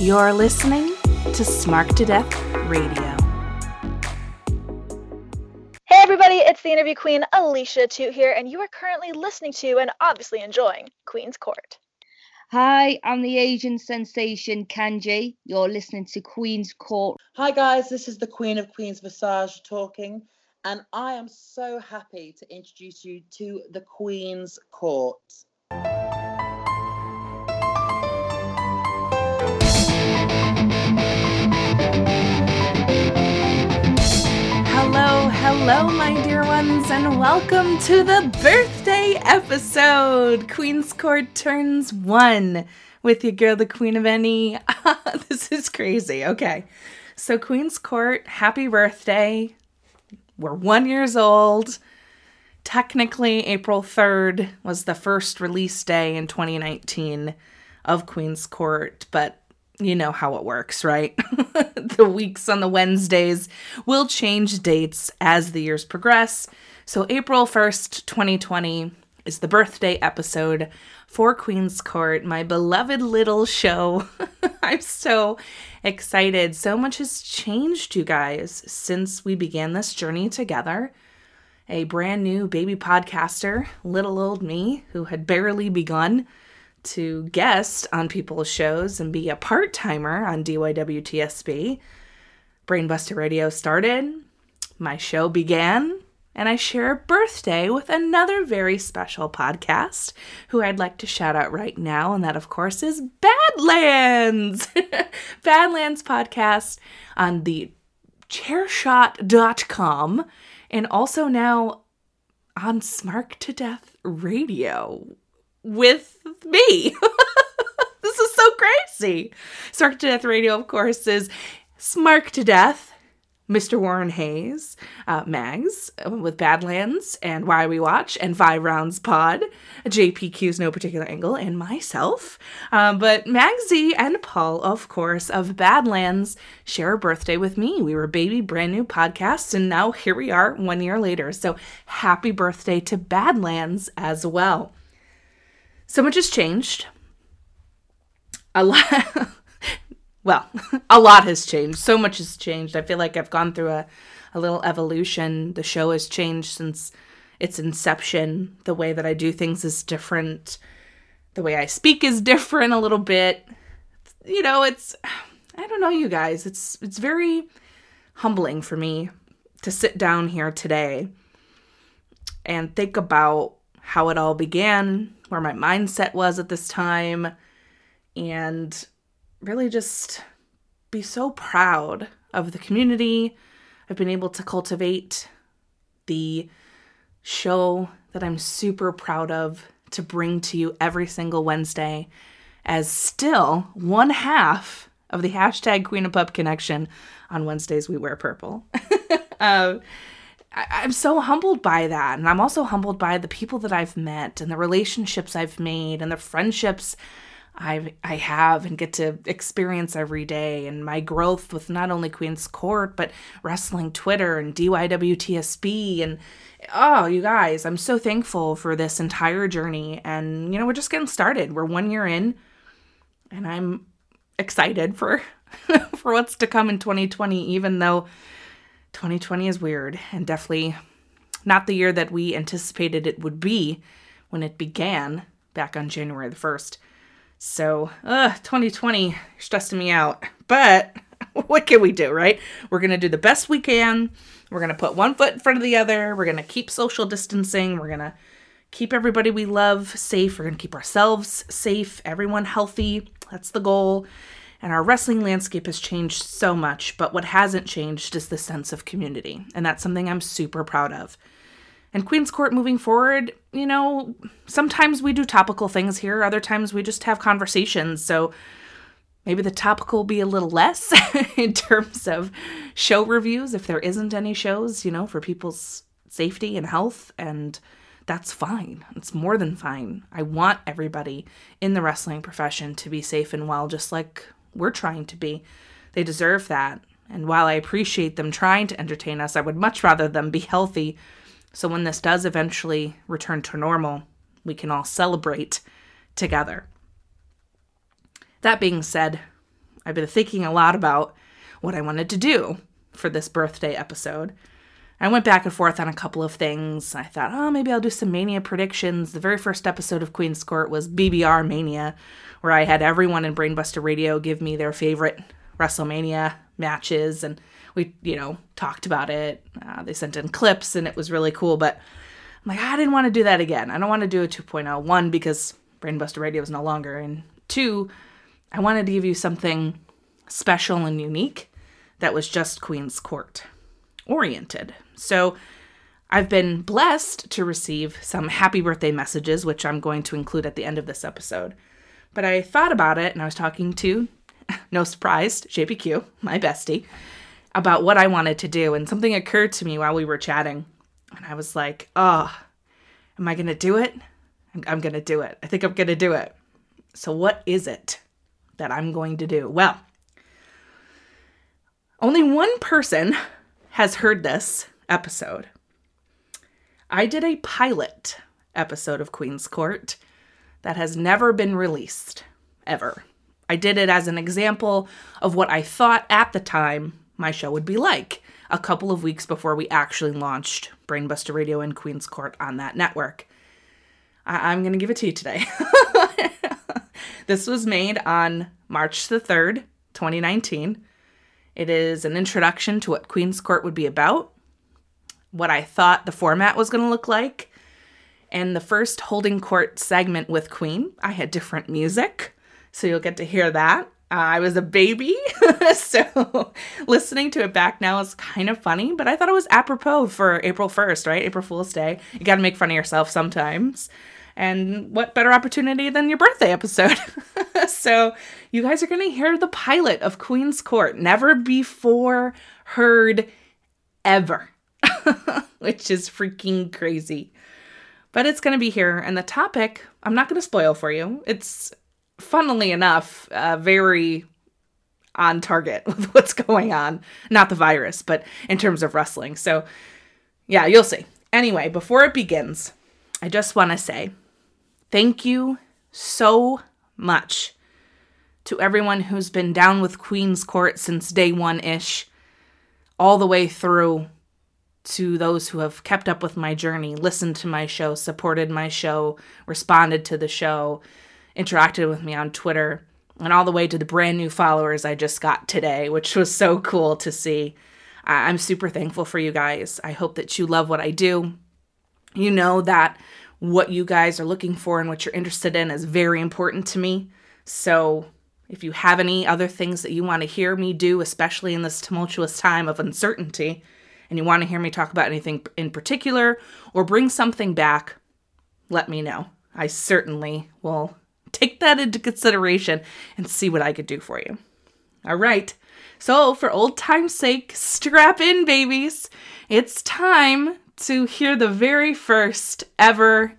You're listening to Smark to Death Radio. Hey everybody, it's the interview queen Alicia Toot here, and you are currently listening to and obviously enjoying Queen's Court. Hi, I'm the Asian sensation Kanji. You're listening to Queen's Court. Hi guys, this is the Queen of Queens Visage talking, and I am so happy to introduce you to the Queen's Court. Hello, my dear ones, and welcome to the birthday episode. Queen's Court turns one with your girl, the Queen of Any. this is crazy. Okay, so Queen's Court, happy birthday. We're one years old. Technically, April 3rd was the first release day in 2019 of Queen's Court, but you know how it works, right? the weeks on the Wednesdays will change dates as the years progress. So, April 1st, 2020 is the birthday episode for Queen's Court, my beloved little show. I'm so excited. So much has changed, you guys, since we began this journey together. A brand new baby podcaster, little old me, who had barely begun to guest on people's shows and be a part timer on DYWTSB. Brainbuster Radio started, my show began, and I share a birthday with another very special podcast who I'd like to shout out right now, and that, of course, is Badlands! Badlands podcast on the chairshot.com and also now on Smark to Death Radio with me. this is so crazy. Smark to Death Radio, of course, is Smark to Death, Mr. Warren Hayes, uh, Mags uh, with Badlands and Why We Watch and Five Rounds Pod, JPQ's No Particular Angle, and myself. Um, but Magsy and Paul, of course, of Badlands share a birthday with me. We were baby brand new podcasts, and now here we are one year later. So happy birthday to Badlands as well. So much has changed. A lot. well, a lot has changed. So much has changed. I feel like I've gone through a, a little evolution. The show has changed since its inception. The way that I do things is different. The way I speak is different a little bit. You know, it's I don't know you guys. It's it's very humbling for me to sit down here today and think about how it all began, where my mindset was at this time, and really just be so proud of the community. I've been able to cultivate the show that I'm super proud of to bring to you every single Wednesday as still one half of the hashtag Queen of Pup connection on Wednesdays we wear purple. uh, I, am so humbled by that. And I'm also humbled by the people that I've met and the relationships I've made and the friendships I've, I have and get to experience every day. And my growth with not only Queen's Court but wrestling Twitter and DYWTSB and oh you guys I'm so thankful for this entire journey. And you know we're just getting started. We're 1 year in and I'm excited for for what's to come in 2020 even though 2020 is weird and definitely not the year that we anticipated it would be when it began back on January the 1st. So, uh, 2020 stressing me out. But what can we do, right? We're going to do the best we can. We're going to put one foot in front of the other. We're going to keep social distancing. We're going to keep everybody we love safe. We're going to keep ourselves safe, everyone healthy. That's the goal. And our wrestling landscape has changed so much, but what hasn't changed is the sense of community. And that's something I'm super proud of. And Queen's Court moving forward, you know, sometimes we do topical things here, other times we just have conversations. So maybe the topical will be a little less in terms of show reviews if there isn't any shows, you know, for people's safety and health. And that's fine. It's more than fine. I want everybody in the wrestling profession to be safe and well, just like we're trying to be. They deserve that. And while I appreciate them trying to entertain us, I would much rather them be healthy. So when this does eventually return to normal, we can all celebrate together. That being said, I've been thinking a lot about what I wanted to do for this birthday episode. I went back and forth on a couple of things. I thought, oh, maybe I'll do some Mania predictions. The very first episode of Queen's Court was BBR Mania, where I had everyone in Brainbuster Radio give me their favorite WrestleMania matches, and we, you know, talked about it. Uh, they sent in clips, and it was really cool. But I'm like, I didn't want to do that again. I don't want to do a 2.0. One, because Brainbuster Radio is no longer, and two, I wanted to give you something special and unique that was just Queen's Court oriented. So I've been blessed to receive some happy birthday messages, which I'm going to include at the end of this episode. But I thought about it and I was talking to, no surprise, JPQ, my bestie, about what I wanted to do. And something occurred to me while we were chatting. And I was like, oh, am I going to do it? I'm, I'm going to do it. I think I'm going to do it. So, what is it that I'm going to do? Well, only one person has heard this episode. I did a pilot episode of Queen's Court that has never been released, ever. I did it as an example of what I thought at the time my show would be like a couple of weeks before we actually launched Brainbuster Radio and Queen's Court on that network. I- am going to give it to you today. this was made on March the 3rd, 2019. It is an introduction to what Queen's Court would be about, what I thought the format was going to look like. And the first holding court segment with Queen, I had different music. So you'll get to hear that. Uh, I was a baby, so listening to it back now is kind of funny, but I thought it was apropos for April 1st, right? April Fool's Day. You got to make fun of yourself sometimes. And what better opportunity than your birthday episode? so, you guys are going to hear the pilot of Queen's Court, never before heard ever. which is freaking crazy. But it's going to be here. And the topic, I'm not going to spoil for you. It's, funnily enough, uh, very on target with what's going on. Not the virus, but in terms of wrestling. So, yeah, you'll see. Anyway, before it begins, I just want to say thank you so much to everyone who's been down with Queen's Court since day one ish, all the way through to those who have kept up with my journey, listened to my show, supported my show, responded to the show, interacted with me on Twitter, and all the way to the brand new followers I just got today, which was so cool to see. I'm super thankful for you guys. I hope that you love what I do. You know that what you guys are looking for and what you're interested in is very important to me. So, if you have any other things that you want to hear me do, especially in this tumultuous time of uncertainty, and you want to hear me talk about anything in particular or bring something back, let me know. I certainly will take that into consideration and see what I could do for you. All right. So, for old time's sake, strap in, babies. It's time to hear the very first ever,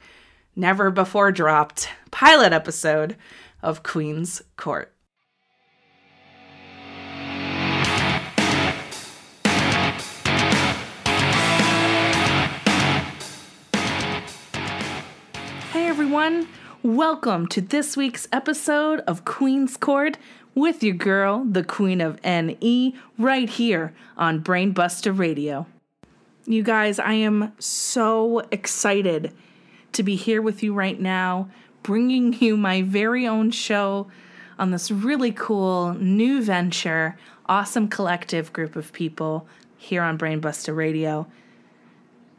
never before dropped pilot episode of Queen's Court. Everyone. Welcome to this week's episode of Queen's Court with your girl, the Queen of NE, right here on Brainbuster Radio. You guys, I am so excited to be here with you right now, bringing you my very own show on this really cool new venture, awesome collective group of people here on Brainbuster Radio.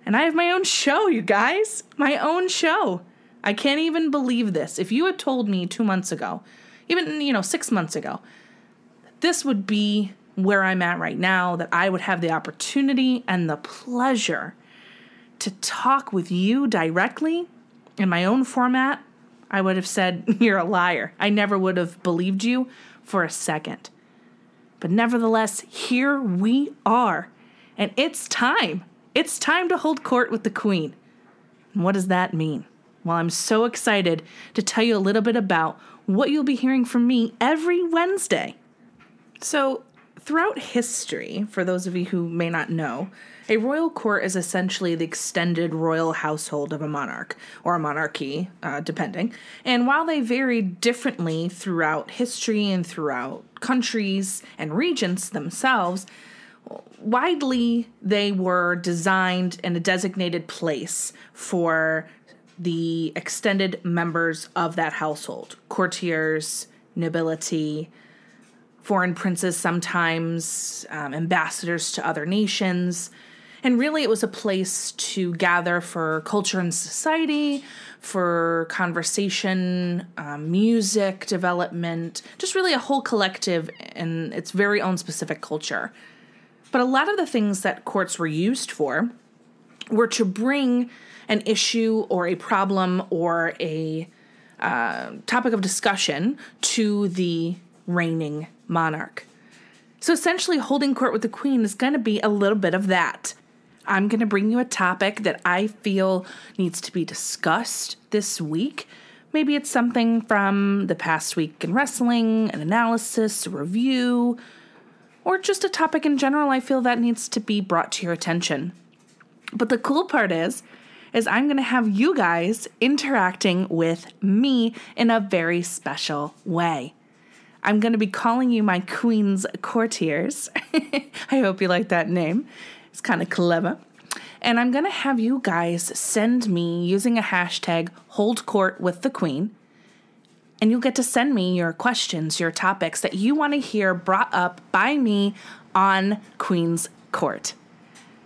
And I have my own show, you guys, my own show. I can't even believe this. If you had told me two months ago, even, you know, six months ago, this would be where I'm at right now, that I would have the opportunity and the pleasure to talk with you directly in my own format, I would have said, You're a liar. I never would have believed you for a second. But nevertheless, here we are. And it's time. It's time to hold court with the Queen. And what does that mean? Well, I'm so excited to tell you a little bit about what you'll be hearing from me every Wednesday. So, throughout history, for those of you who may not know, a royal court is essentially the extended royal household of a monarch or a monarchy, uh, depending. And while they vary differently throughout history and throughout countries and regions themselves, widely they were designed in a designated place for the extended members of that household courtiers, nobility, foreign princes, sometimes um, ambassadors to other nations. And really, it was a place to gather for culture and society, for conversation, um, music development, just really a whole collective in its very own specific culture. But a lot of the things that courts were used for were to bring an issue or a problem or a uh, topic of discussion to the reigning monarch. So essentially, holding court with the queen is going to be a little bit of that. I'm going to bring you a topic that I feel needs to be discussed this week. Maybe it's something from the past week in wrestling, an analysis, a review, or just a topic in general I feel that needs to be brought to your attention. But the cool part is is I'm going to have you guys interacting with me in a very special way. I'm going to be calling you my Queen's Courtiers. I hope you like that name. It's kind of clever. And I'm going to have you guys send me using a hashtag hold court with the Queen. And you'll get to send me your questions, your topics that you want to hear brought up by me on Queen's Court.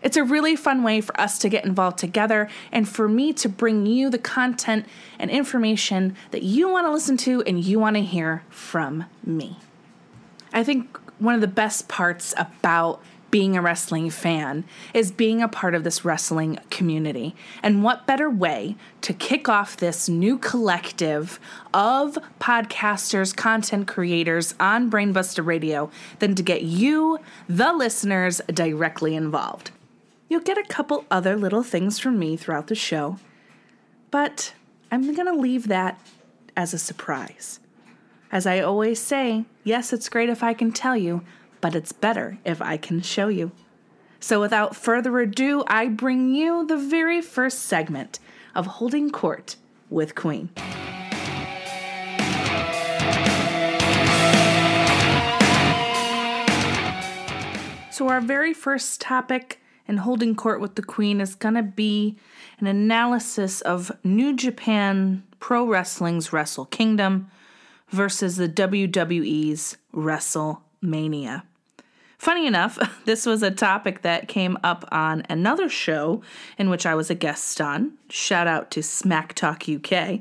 It's a really fun way for us to get involved together and for me to bring you the content and information that you want to listen to and you want to hear from me. I think one of the best parts about being a wrestling fan is being a part of this wrestling community. And what better way to kick off this new collective of podcasters, content creators on Brainbuster Radio than to get you, the listeners, directly involved? You'll get a couple other little things from me throughout the show, but I'm going to leave that as a surprise. As I always say, yes, it's great if I can tell you, but it's better if I can show you. So without further ado, I bring you the very first segment of Holding Court with Queen. So, our very first topic in holding court with the Queen is going to be an analysis of New Japan Pro Wrestling's Wrestle Kingdom versus the WWE's WrestleMania. Funny enough, this was a topic that came up on another show in which I was a guest on. Shout out to Smack Talk UK.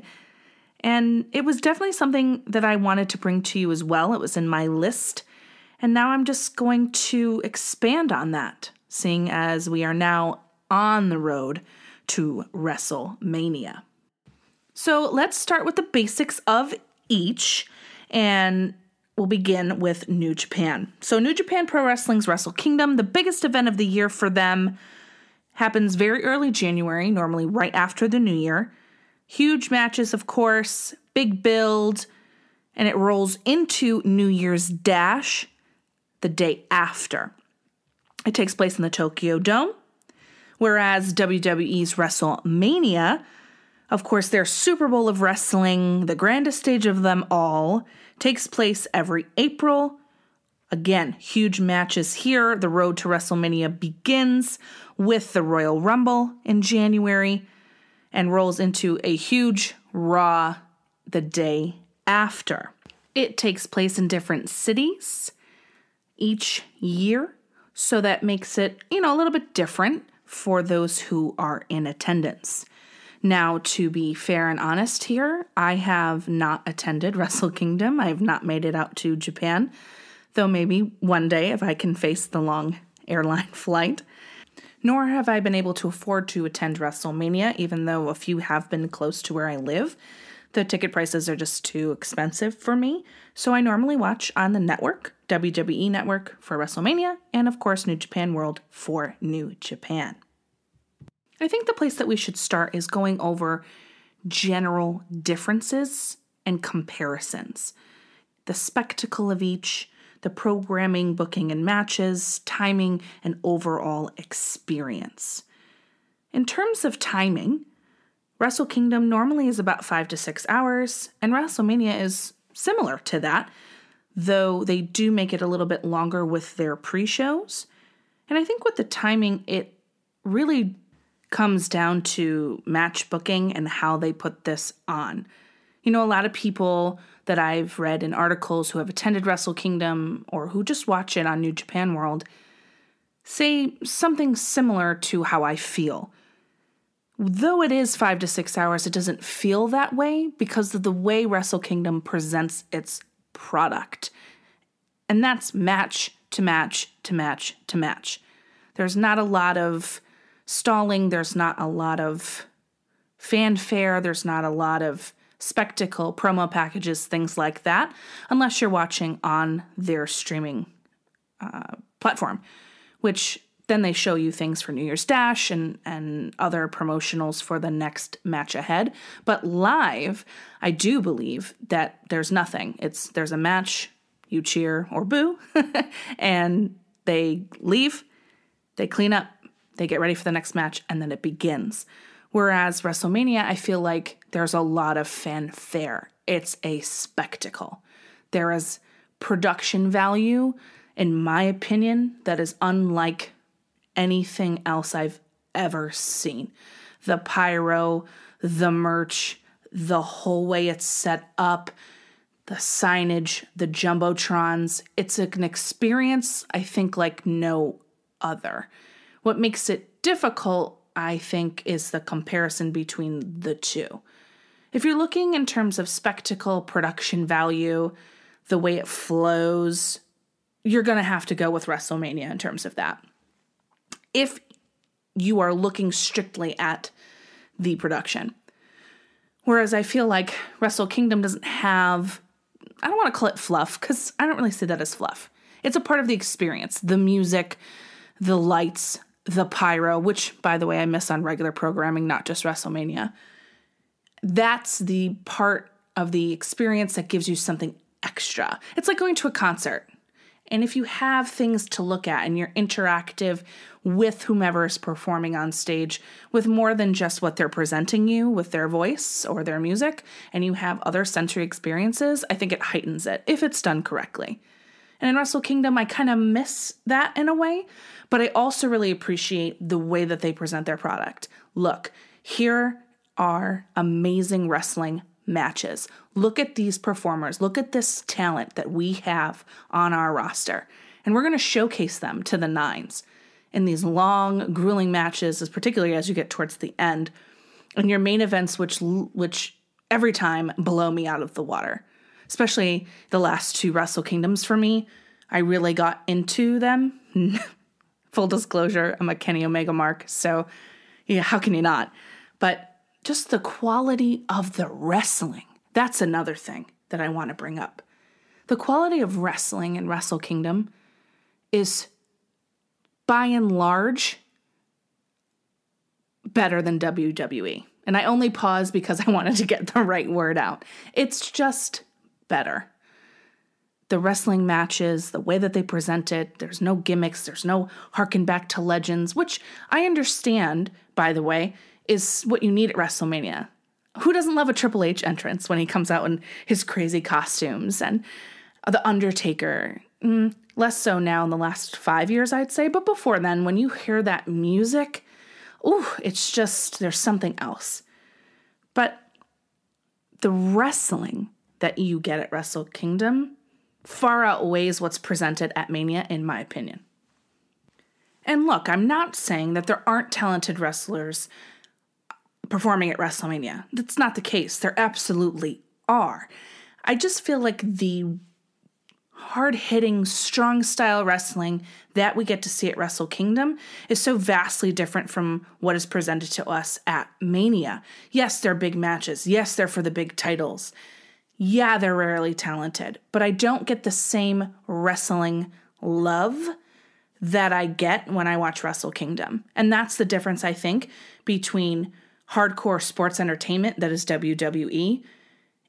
And it was definitely something that I wanted to bring to you as well. It was in my list. And now I'm just going to expand on that seeing as we are now on the road to WrestleMania. So let's start with the basics of each, and we'll begin with New Japan. So, New Japan Pro Wrestling's Wrestle Kingdom, the biggest event of the year for them, happens very early January, normally right after the new year. Huge matches, of course, big build, and it rolls into New Year's Dash the day after. It takes place in the Tokyo Dome, whereas WWE's WrestleMania, of course, their Super Bowl of wrestling, the grandest stage of them all, takes place every April. Again, huge matches here. The road to WrestleMania begins with the Royal Rumble in January and rolls into a huge Raw the day after. It takes place in different cities each year. So that makes it, you know, a little bit different for those who are in attendance. Now, to be fair and honest here, I have not attended Wrestle Kingdom. I have not made it out to Japan, though maybe one day if I can face the long airline flight. Nor have I been able to afford to attend WrestleMania, even though a few have been close to where I live. The ticket prices are just too expensive for me, so I normally watch on the network, WWE Network for WrestleMania, and of course, New Japan World for New Japan. I think the place that we should start is going over general differences and comparisons. The spectacle of each, the programming, booking, and matches, timing, and overall experience. In terms of timing, Wrestle Kingdom normally is about five to six hours, and WrestleMania is similar to that, though they do make it a little bit longer with their pre shows. And I think with the timing, it really comes down to match booking and how they put this on. You know, a lot of people that I've read in articles who have attended Wrestle Kingdom or who just watch it on New Japan World say something similar to how I feel. Though it is five to six hours, it doesn't feel that way because of the way Wrestle Kingdom presents its product. And that's match to match to match to match. There's not a lot of stalling, there's not a lot of fanfare, there's not a lot of spectacle, promo packages, things like that, unless you're watching on their streaming uh, platform, which then they show you things for New Year's Dash and, and other promotionals for the next match ahead. But live, I do believe that there's nothing. It's there's a match, you cheer or boo, and they leave, they clean up, they get ready for the next match, and then it begins. Whereas WrestleMania, I feel like there's a lot of fanfare. It's a spectacle. There is production value, in my opinion, that is unlike anything else I've ever seen. The pyro, the merch, the whole way it's set up, the signage, the jumbotrons. It's an experience I think like no other. What makes it difficult I think, is the comparison between the two. If you're looking in terms of spectacle, production value, the way it flows, you're going to have to go with WrestleMania in terms of that. If you are looking strictly at the production. Whereas I feel like Wrestle Kingdom doesn't have, I don't want to call it fluff because I don't really see that as fluff. It's a part of the experience the music, the lights, the pyro, which, by the way, I miss on regular programming, not just WrestleMania. That's the part of the experience that gives you something extra. It's like going to a concert. And if you have things to look at and you're interactive with whomever is performing on stage with more than just what they're presenting you with their voice or their music, and you have other sensory experiences, I think it heightens it if it's done correctly. And in Wrestle Kingdom, I kind of miss that in a way, but I also really appreciate the way that they present their product. Look, here are amazing wrestling matches. Look at these performers. Look at this talent that we have on our roster. And we're going to showcase them to the nines in these long, grueling matches, as particularly as you get towards the end, and your main events, which which every time blow me out of the water especially the last two Wrestle Kingdoms for me. I really got into them. Full disclosure, I'm a Kenny Omega mark, so yeah, how can you not? But just the quality of the wrestling. That's another thing that I want to bring up. The quality of wrestling in Wrestle Kingdom is by and large better than WWE. And I only pause because I wanted to get the right word out. It's just better. The wrestling matches, the way that they present it, there's no gimmicks, there's no harken back to legends, which I understand, by the way, is what you need at WrestleMania. Who doesn't love a Triple H entrance when he comes out in his crazy costumes and The Undertaker? Mm, less so now in the last five years, I'd say, but before then, when you hear that music, ooh, it's just, there's something else. But the wrestling that you get at Wrestle Kingdom far outweighs what's presented at Mania, in my opinion. And look, I'm not saying that there aren't talented wrestlers performing at WrestleMania. That's not the case. There absolutely are. I just feel like the hard hitting, strong style wrestling that we get to see at Wrestle Kingdom is so vastly different from what is presented to us at Mania. Yes, they're big matches. Yes, they're for the big titles yeah, they're rarely talented, but I don't get the same wrestling love that I get when I watch Wrestle Kingdom. And that's the difference, I think, between hardcore sports entertainment that is WWE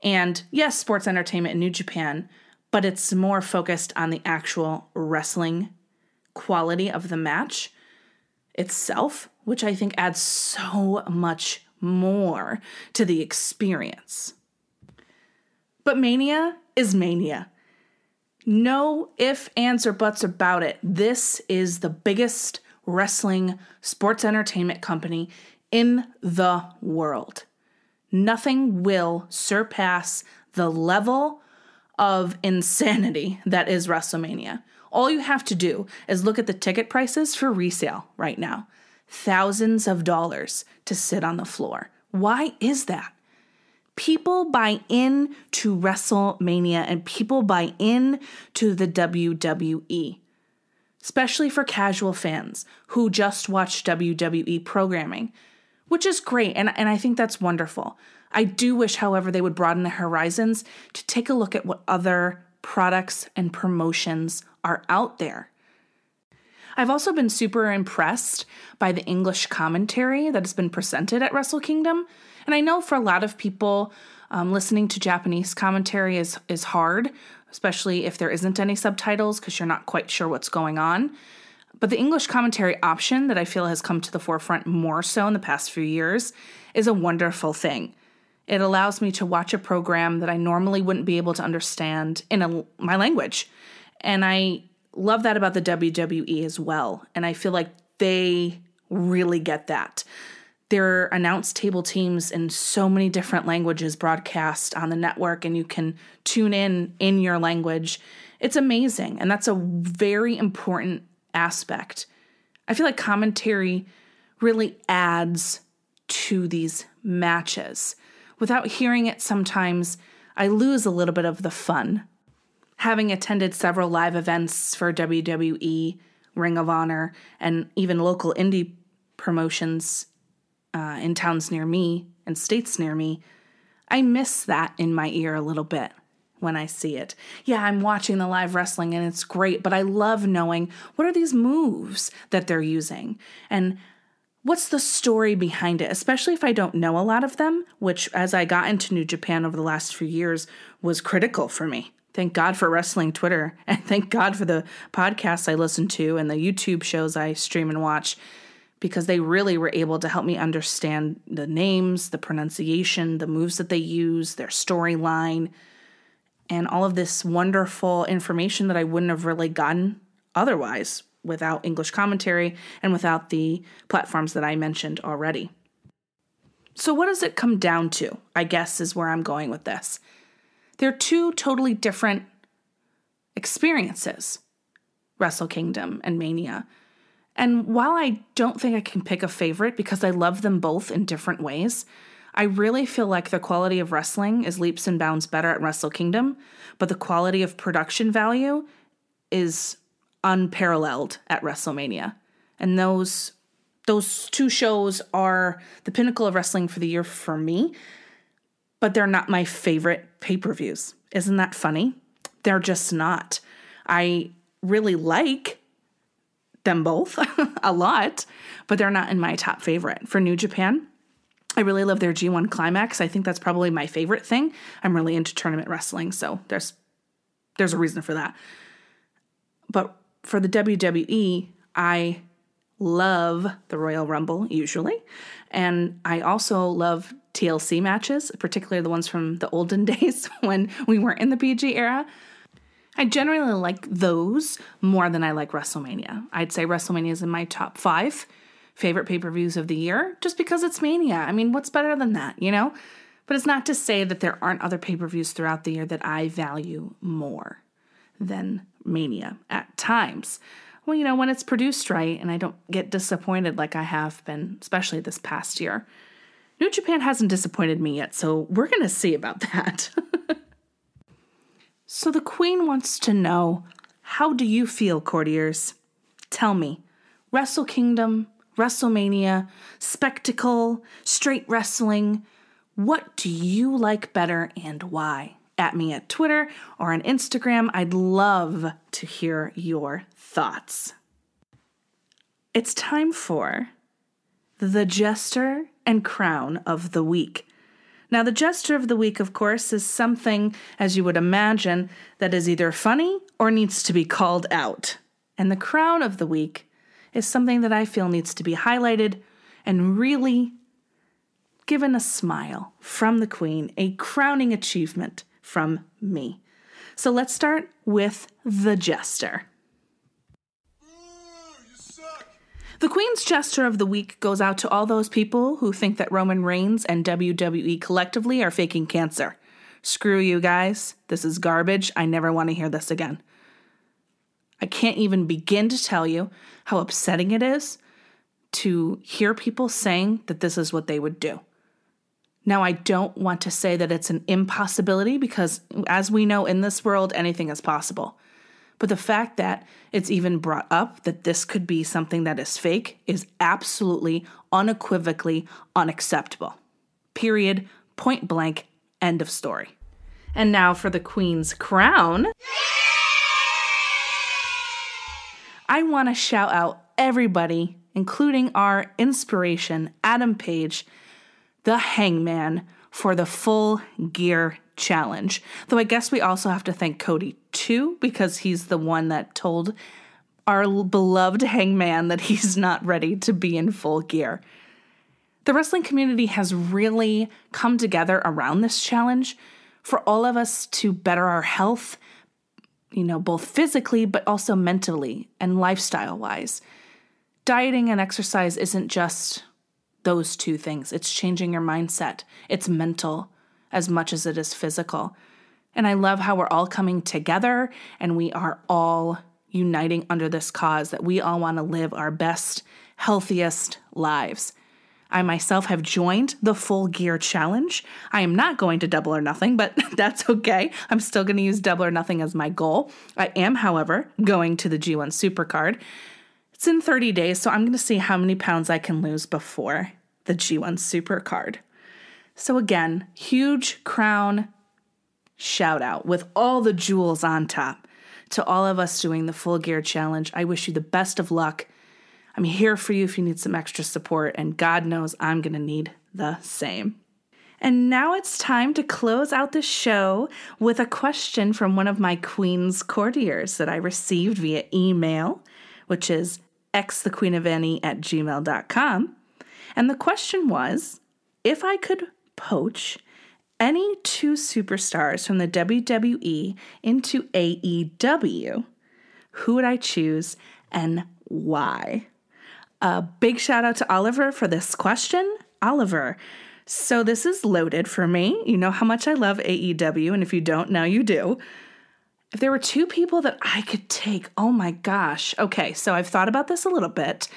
and, yes, sports entertainment in New Japan, but it's more focused on the actual wrestling quality of the match itself, which I think adds so much more to the experience. But Mania is Mania. No if, ands, or buts about it. This is the biggest wrestling sports entertainment company in the world. Nothing will surpass the level of insanity that is WrestleMania. All you have to do is look at the ticket prices for resale right now thousands of dollars to sit on the floor. Why is that? People buy in to WrestleMania and people buy in to the WWE, especially for casual fans who just watch WWE programming, which is great. And, and I think that's wonderful. I do wish, however, they would broaden the horizons to take a look at what other products and promotions are out there. I've also been super impressed by the English commentary that has been presented at Wrestle Kingdom. And I know for a lot of people, um, listening to Japanese commentary is, is hard, especially if there isn't any subtitles because you're not quite sure what's going on. But the English commentary option that I feel has come to the forefront more so in the past few years is a wonderful thing. It allows me to watch a program that I normally wouldn't be able to understand in a, my language. And I love that about the WWE as well. And I feel like they really get that. There are announced table teams in so many different languages broadcast on the network, and you can tune in in your language. It's amazing. And that's a very important aspect. I feel like commentary really adds to these matches. Without hearing it, sometimes I lose a little bit of the fun having attended several live events for WWE, Ring of Honor, and even local indie promotions uh, in towns near me and states near me, I miss that in my ear a little bit when I see it. Yeah, I'm watching the live wrestling and it's great, but I love knowing what are these moves that they're using and what's the story behind it, especially if I don't know a lot of them, which as I got into New Japan over the last few years was critical for me. Thank God for wrestling Twitter, and thank God for the podcasts I listen to and the YouTube shows I stream and watch because they really were able to help me understand the names, the pronunciation, the moves that they use, their storyline, and all of this wonderful information that I wouldn't have really gotten otherwise without English commentary and without the platforms that I mentioned already. So, what does it come down to? I guess is where I'm going with this. They're two totally different experiences Wrestle Kingdom and Mania. And while I don't think I can pick a favorite because I love them both in different ways, I really feel like the quality of wrestling is leaps and bounds better at Wrestle Kingdom, but the quality of production value is unparalleled at WrestleMania. And those those two shows are the pinnacle of wrestling for the year for me but they're not my favorite pay per views. Isn't that funny? They're just not. I really like them both a lot, but they're not in my top favorite. For New Japan, I really love their G1 Climax. I think that's probably my favorite thing. I'm really into tournament wrestling, so there's there's a reason for that. But for the WWE, I love the Royal Rumble usually, and I also love TLC matches, particularly the ones from the olden days when we weren't in the PG era. I generally like those more than I like WrestleMania. I'd say WrestleMania is in my top five favorite pay per views of the year just because it's Mania. I mean, what's better than that, you know? But it's not to say that there aren't other pay per views throughout the year that I value more than Mania at times. Well, you know, when it's produced right and I don't get disappointed like I have been, especially this past year. New Japan hasn't disappointed me yet, so we're going to see about that. so the Queen wants to know how do you feel, courtiers? Tell me. Wrestle Kingdom, WrestleMania, spectacle, straight wrestling. What do you like better and why? At me at Twitter or on Instagram. I'd love to hear your thoughts. It's time for the Jester and Crown of the Week. Now, the gesture of the week, of course, is something, as you would imagine, that is either funny or needs to be called out. And the crown of the week is something that I feel needs to be highlighted and really given a smile from the Queen, a crowning achievement from me. So let's start with the jester. The Queen's gesture of the week goes out to all those people who think that Roman Reigns and WWE collectively are faking cancer. Screw you guys. This is garbage. I never want to hear this again. I can't even begin to tell you how upsetting it is to hear people saying that this is what they would do. Now, I don't want to say that it's an impossibility because, as we know in this world, anything is possible. But the fact that it's even brought up that this could be something that is fake is absolutely, unequivocally unacceptable. Period. Point blank. End of story. And now for the Queen's crown. I want to shout out everybody, including our inspiration, Adam Page, the hangman, for the full gear challenge. Though I guess we also have to thank Cody too, because he's the one that told our beloved hangman that he's not ready to be in full gear. The wrestling community has really come together around this challenge for all of us to better our health, you know, both physically, but also mentally and lifestyle wise. Dieting and exercise isn't just those two things, it's changing your mindset, it's mental, as much as it is physical. And I love how we're all coming together and we are all uniting under this cause that we all want to live our best, healthiest lives. I myself have joined the Full Gear Challenge. I am not going to double or nothing, but that's okay. I'm still going to use double or nothing as my goal. I am, however, going to the G1 Supercard. It's in 30 days, so I'm going to see how many pounds I can lose before the G1 Supercard. So, again, huge crown shout out with all the jewels on top to all of us doing the full gear challenge. I wish you the best of luck. I'm here for you if you need some extra support, and God knows I'm going to need the same. And now it's time to close out the show with a question from one of my Queen's courtiers that I received via email, which is xthequeenofany at gmail.com. And the question was if I could poach any two superstars from the WWE into AEW, who would I choose and why? A big shout out to Oliver for this question. Oliver, so this is loaded for me. You know how much I love AEW, and if you don't, now you do. If there were two people that I could take, oh my gosh. Okay, so I've thought about this a little bit.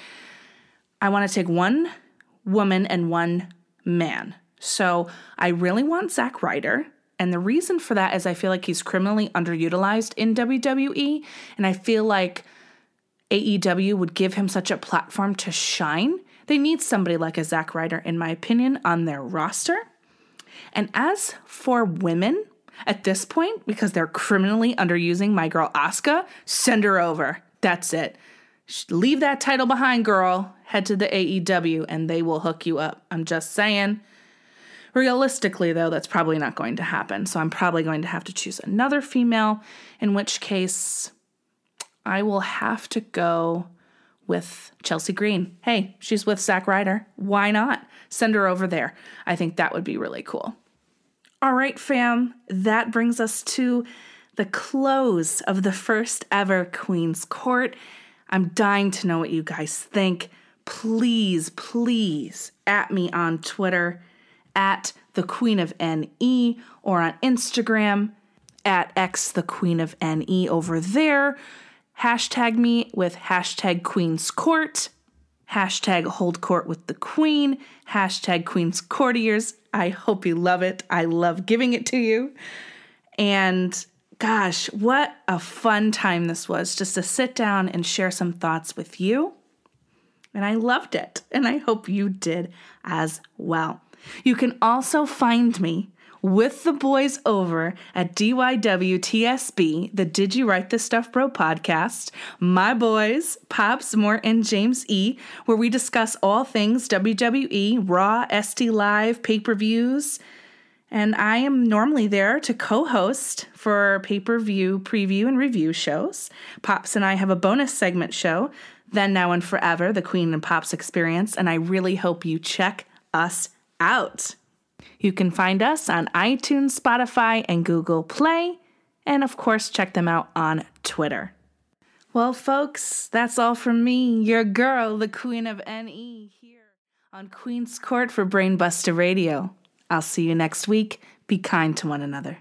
I want to take one woman and one man. So I really want Zack Ryder. And the reason for that is I feel like he's criminally underutilized in WWE. And I feel like AEW would give him such a platform to shine. They need somebody like a Zack Ryder, in my opinion, on their roster. And as for women, at this point, because they're criminally underusing my girl Asuka, send her over. That's it. Leave that title behind, girl. Head to the AEW and they will hook you up. I'm just saying. Realistically, though, that's probably not going to happen. So I'm probably going to have to choose another female, in which case I will have to go with Chelsea Green. Hey, she's with Zack Ryder. Why not? Send her over there. I think that would be really cool. All right, fam, that brings us to the close of the first ever Queen's Court. I'm dying to know what you guys think. Please, please, at me on Twitter at the Queen of NE or on Instagram at X the Queen of NE over there. Hashtag me with hashtag Queen's Court, hashtag Hold Court with the Queen, hashtag Queen's Courtiers. I hope you love it. I love giving it to you. And gosh, what a fun time this was just to sit down and share some thoughts with you. And I loved it. And I hope you did as well. You can also find me with the boys over at DYWTSB, the Did You Write This Stuff Bro podcast, my boys, Pops, Mort, and James E., where we discuss all things WWE, Raw, SD Live, pay per views, And I am normally there to co host for pay per view preview and review shows. Pops and I have a bonus segment show, Then, Now, and Forever, the Queen and Pops Experience, and I really hope you check us out. You can find us on iTunes, Spotify, and Google Play, and of course, check them out on Twitter. Well, folks, that's all from me, your girl, the Queen of NE, here on Queen's Court for Brainbuster Radio. I'll see you next week. Be kind to one another.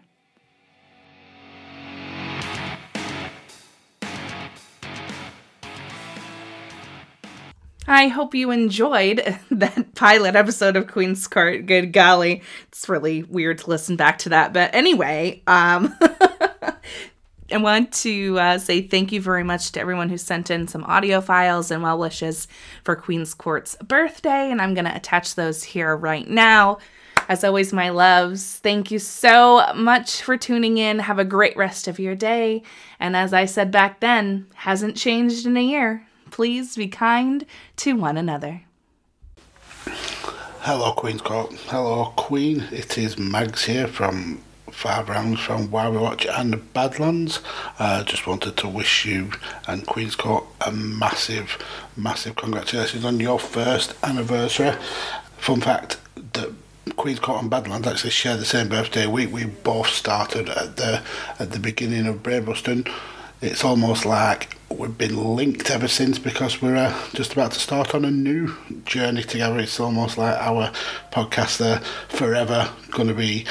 I hope you enjoyed that pilot episode of Queen's Court. Good golly, it's really weird to listen back to that. But anyway, um, I want to uh, say thank you very much to everyone who sent in some audio files and well wishes for Queen's Court's birthday, and I'm going to attach those here right now. As always, my loves, thank you so much for tuning in. Have a great rest of your day. And as I said back then, hasn't changed in a year. Please be kind to one another. Hello, Queen's Court. Hello, Queen. It is Mags here from Five Rounds from Why We Watch and Badlands. I uh, just wanted to wish you and Queen's Court a massive, massive congratulations on your first anniversary. Fun fact that Queen's Court and Badlands actually share the same birthday week. We both started at the at the beginning of Brainbusting it's almost like we've been linked ever since because we're uh, just about to start on a new journey together. It's almost like our podcasts are forever going to be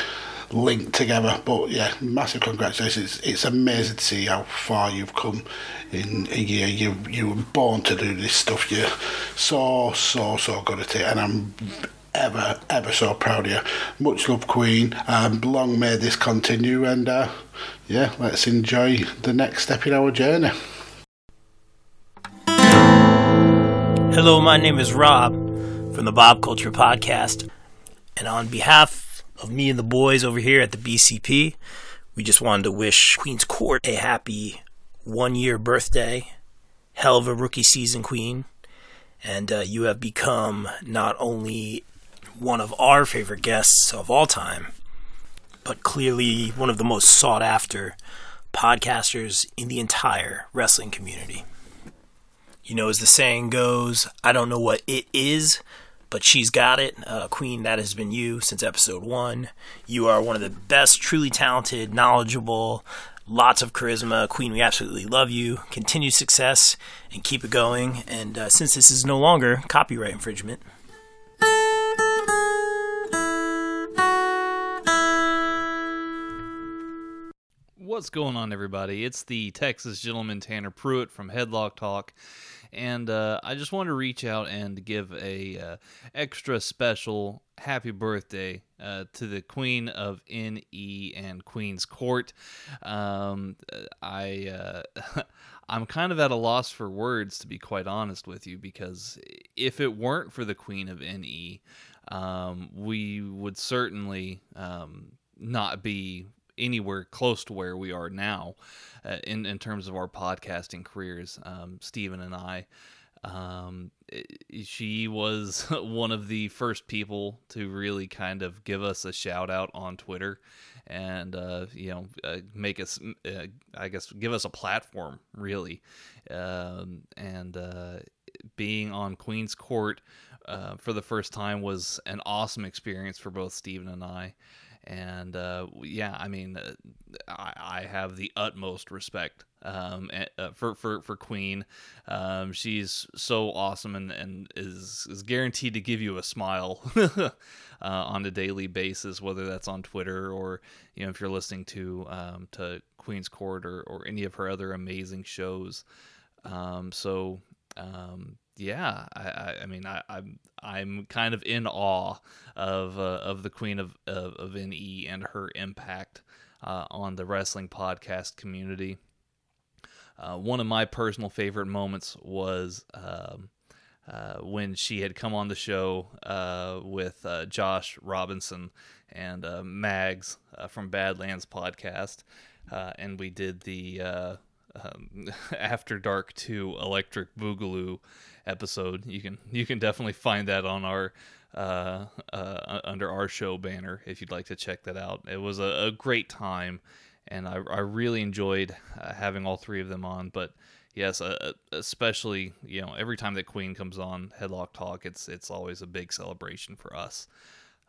linked together. But yeah, massive congratulations. It's, it's amazing to see how far you've come in a year. You you were born to do this stuff. You're so so so good at it, and I'm ever ever so proud of you. Much love, Queen. Um, long may this continue, and uh, yeah, let's enjoy the next step in our journey. Hello, my name is Rob from the Bob Culture Podcast, and on behalf of me and the boys over here at the BCP, we just wanted to wish Queen's Court a happy one year birthday. Hell of a rookie season, Queen. And uh, you have become not only one of our favorite guests of all time, but clearly one of the most sought after podcasters in the entire wrestling community. You know, as the saying goes, I don't know what it is, but she's got it. Uh, Queen, that has been you since episode one. You are one of the best, truly talented, knowledgeable, lots of charisma. Queen, we absolutely love you. Continued success and keep it going. And uh, since this is no longer copyright infringement, What's going on, everybody? It's the Texas gentleman Tanner Pruitt from Headlock Talk, and uh, I just want to reach out and give a uh, extra special happy birthday uh, to the Queen of NE and Queen's Court. Um, I uh, I'm kind of at a loss for words, to be quite honest with you, because if it weren't for the Queen of NE, um, we would certainly um, not be anywhere close to where we are now uh, in in terms of our podcasting careers. Um, Stephen and I. Um, she was one of the first people to really kind of give us a shout out on Twitter and uh, you know uh, make us uh, I guess give us a platform really um, and uh, being on Queen's Court uh, for the first time was an awesome experience for both Stephen and I and uh, yeah, I mean, uh, I, I, have the utmost respect um, uh, for, for for Queen. Um, she's so awesome and, and is is guaranteed to give you a smile uh, on a daily basis, whether that's on Twitter or you know if you're listening to um, to Queen's Court or, or any of her other amazing shows. Um, so um, yeah, I, I, I mean, I, I'm I'm kind of in awe of uh, of the Queen of, of, of NE and her impact uh, on the wrestling podcast community. Uh, one of my personal favorite moments was um, uh, when she had come on the show uh, with uh, Josh Robinson and Mags from Badlands podcast, and we did the um, After Dark 2 Electric Boogaloo episode. You can you can definitely find that on our uh, uh, under our show banner if you'd like to check that out. It was a, a great time, and I, I really enjoyed uh, having all three of them on. But yes, uh, especially you know every time that Queen comes on Headlock Talk, it's it's always a big celebration for us.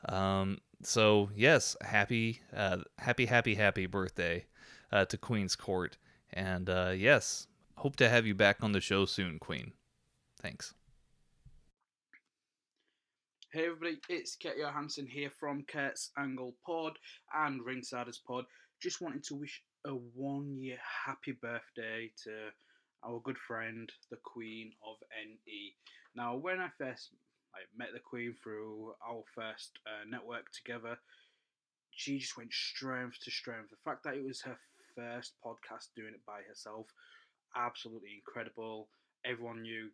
Um, so yes, happy, uh, happy, happy, happy birthday uh, to Queen's Court, and uh, yes, hope to have you back on the show soon, Queen. Thanks. Hey everybody, it's Kurt Johansson here from Kurt's Angle Pod and Ringsiders Pod. Just wanted to wish a one year happy birthday to our good friend, the Queen of NE. Now, when I first met the Queen through our first uh, network together, she just went strength to strength. The fact that it was her first podcast doing it by herself, absolutely incredible. Everyone knew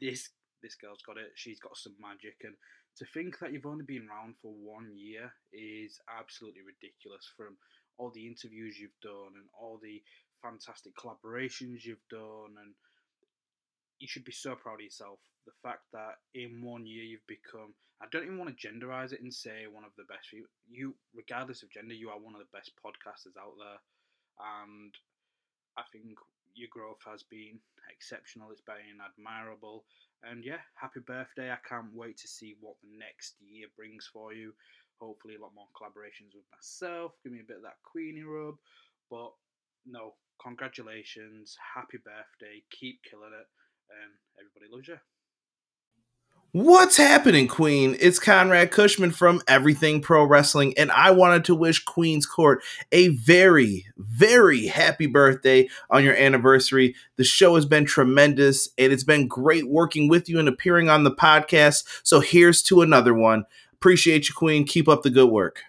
this this girl's got it. She's got some magic, and to think that you've only been around for one year is absolutely ridiculous. From all the interviews you've done and all the fantastic collaborations you've done, and you should be so proud of yourself. The fact that in one year you've become, I don't even want to genderize it and say one of the best. You, you regardless of gender, you are one of the best podcasters out there, and I think your growth has been exceptional. It's been admirable. And yeah, happy birthday. I can't wait to see what the next year brings for you. Hopefully, a lot more collaborations with myself. Give me a bit of that Queenie rub. But no, congratulations. Happy birthday. Keep killing it. And everybody loves you. What's happening, Queen? It's Conrad Cushman from Everything Pro Wrestling, and I wanted to wish Queen's Court a very, very happy birthday on your anniversary. The show has been tremendous, and it's been great working with you and appearing on the podcast. So here's to another one. Appreciate you, Queen. Keep up the good work.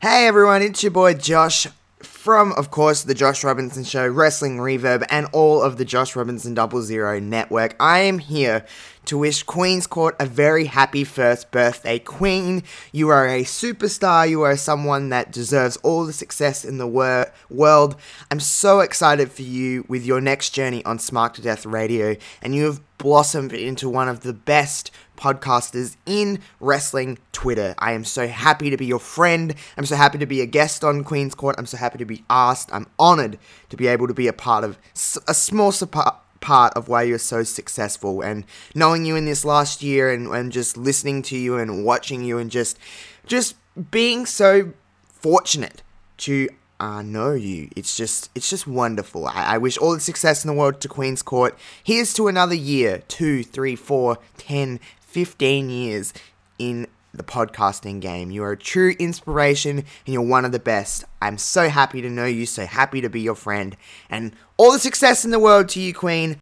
Hey everyone, it's your boy Josh from, of course, the Josh Robinson Show, Wrestling Reverb, and all of the Josh Robinson Double Zero Network. I am here to wish Queen's Court a very happy first birthday, Queen. You are a superstar. You are someone that deserves all the success in the wor- world. I'm so excited for you with your next journey on Smart to Death Radio, and you have blossomed into one of the best podcasters in wrestling Twitter. I am so happy to be your friend. I'm so happy to be a guest on Queen's Court. I'm so happy to be asked. I'm honored to be able to be a part of a small support part of why you're so successful and knowing you in this last year and, and just listening to you and watching you and just just being so fortunate to uh, know you. It's just it's just wonderful. I, I wish all the success in the world to Queen's Court. Here's to another year, two, three, four, ten, fifteen years in the podcasting game. You are a true inspiration and you're one of the best. I'm so happy to know you, so happy to be your friend. And all the success in the world to you, Queen.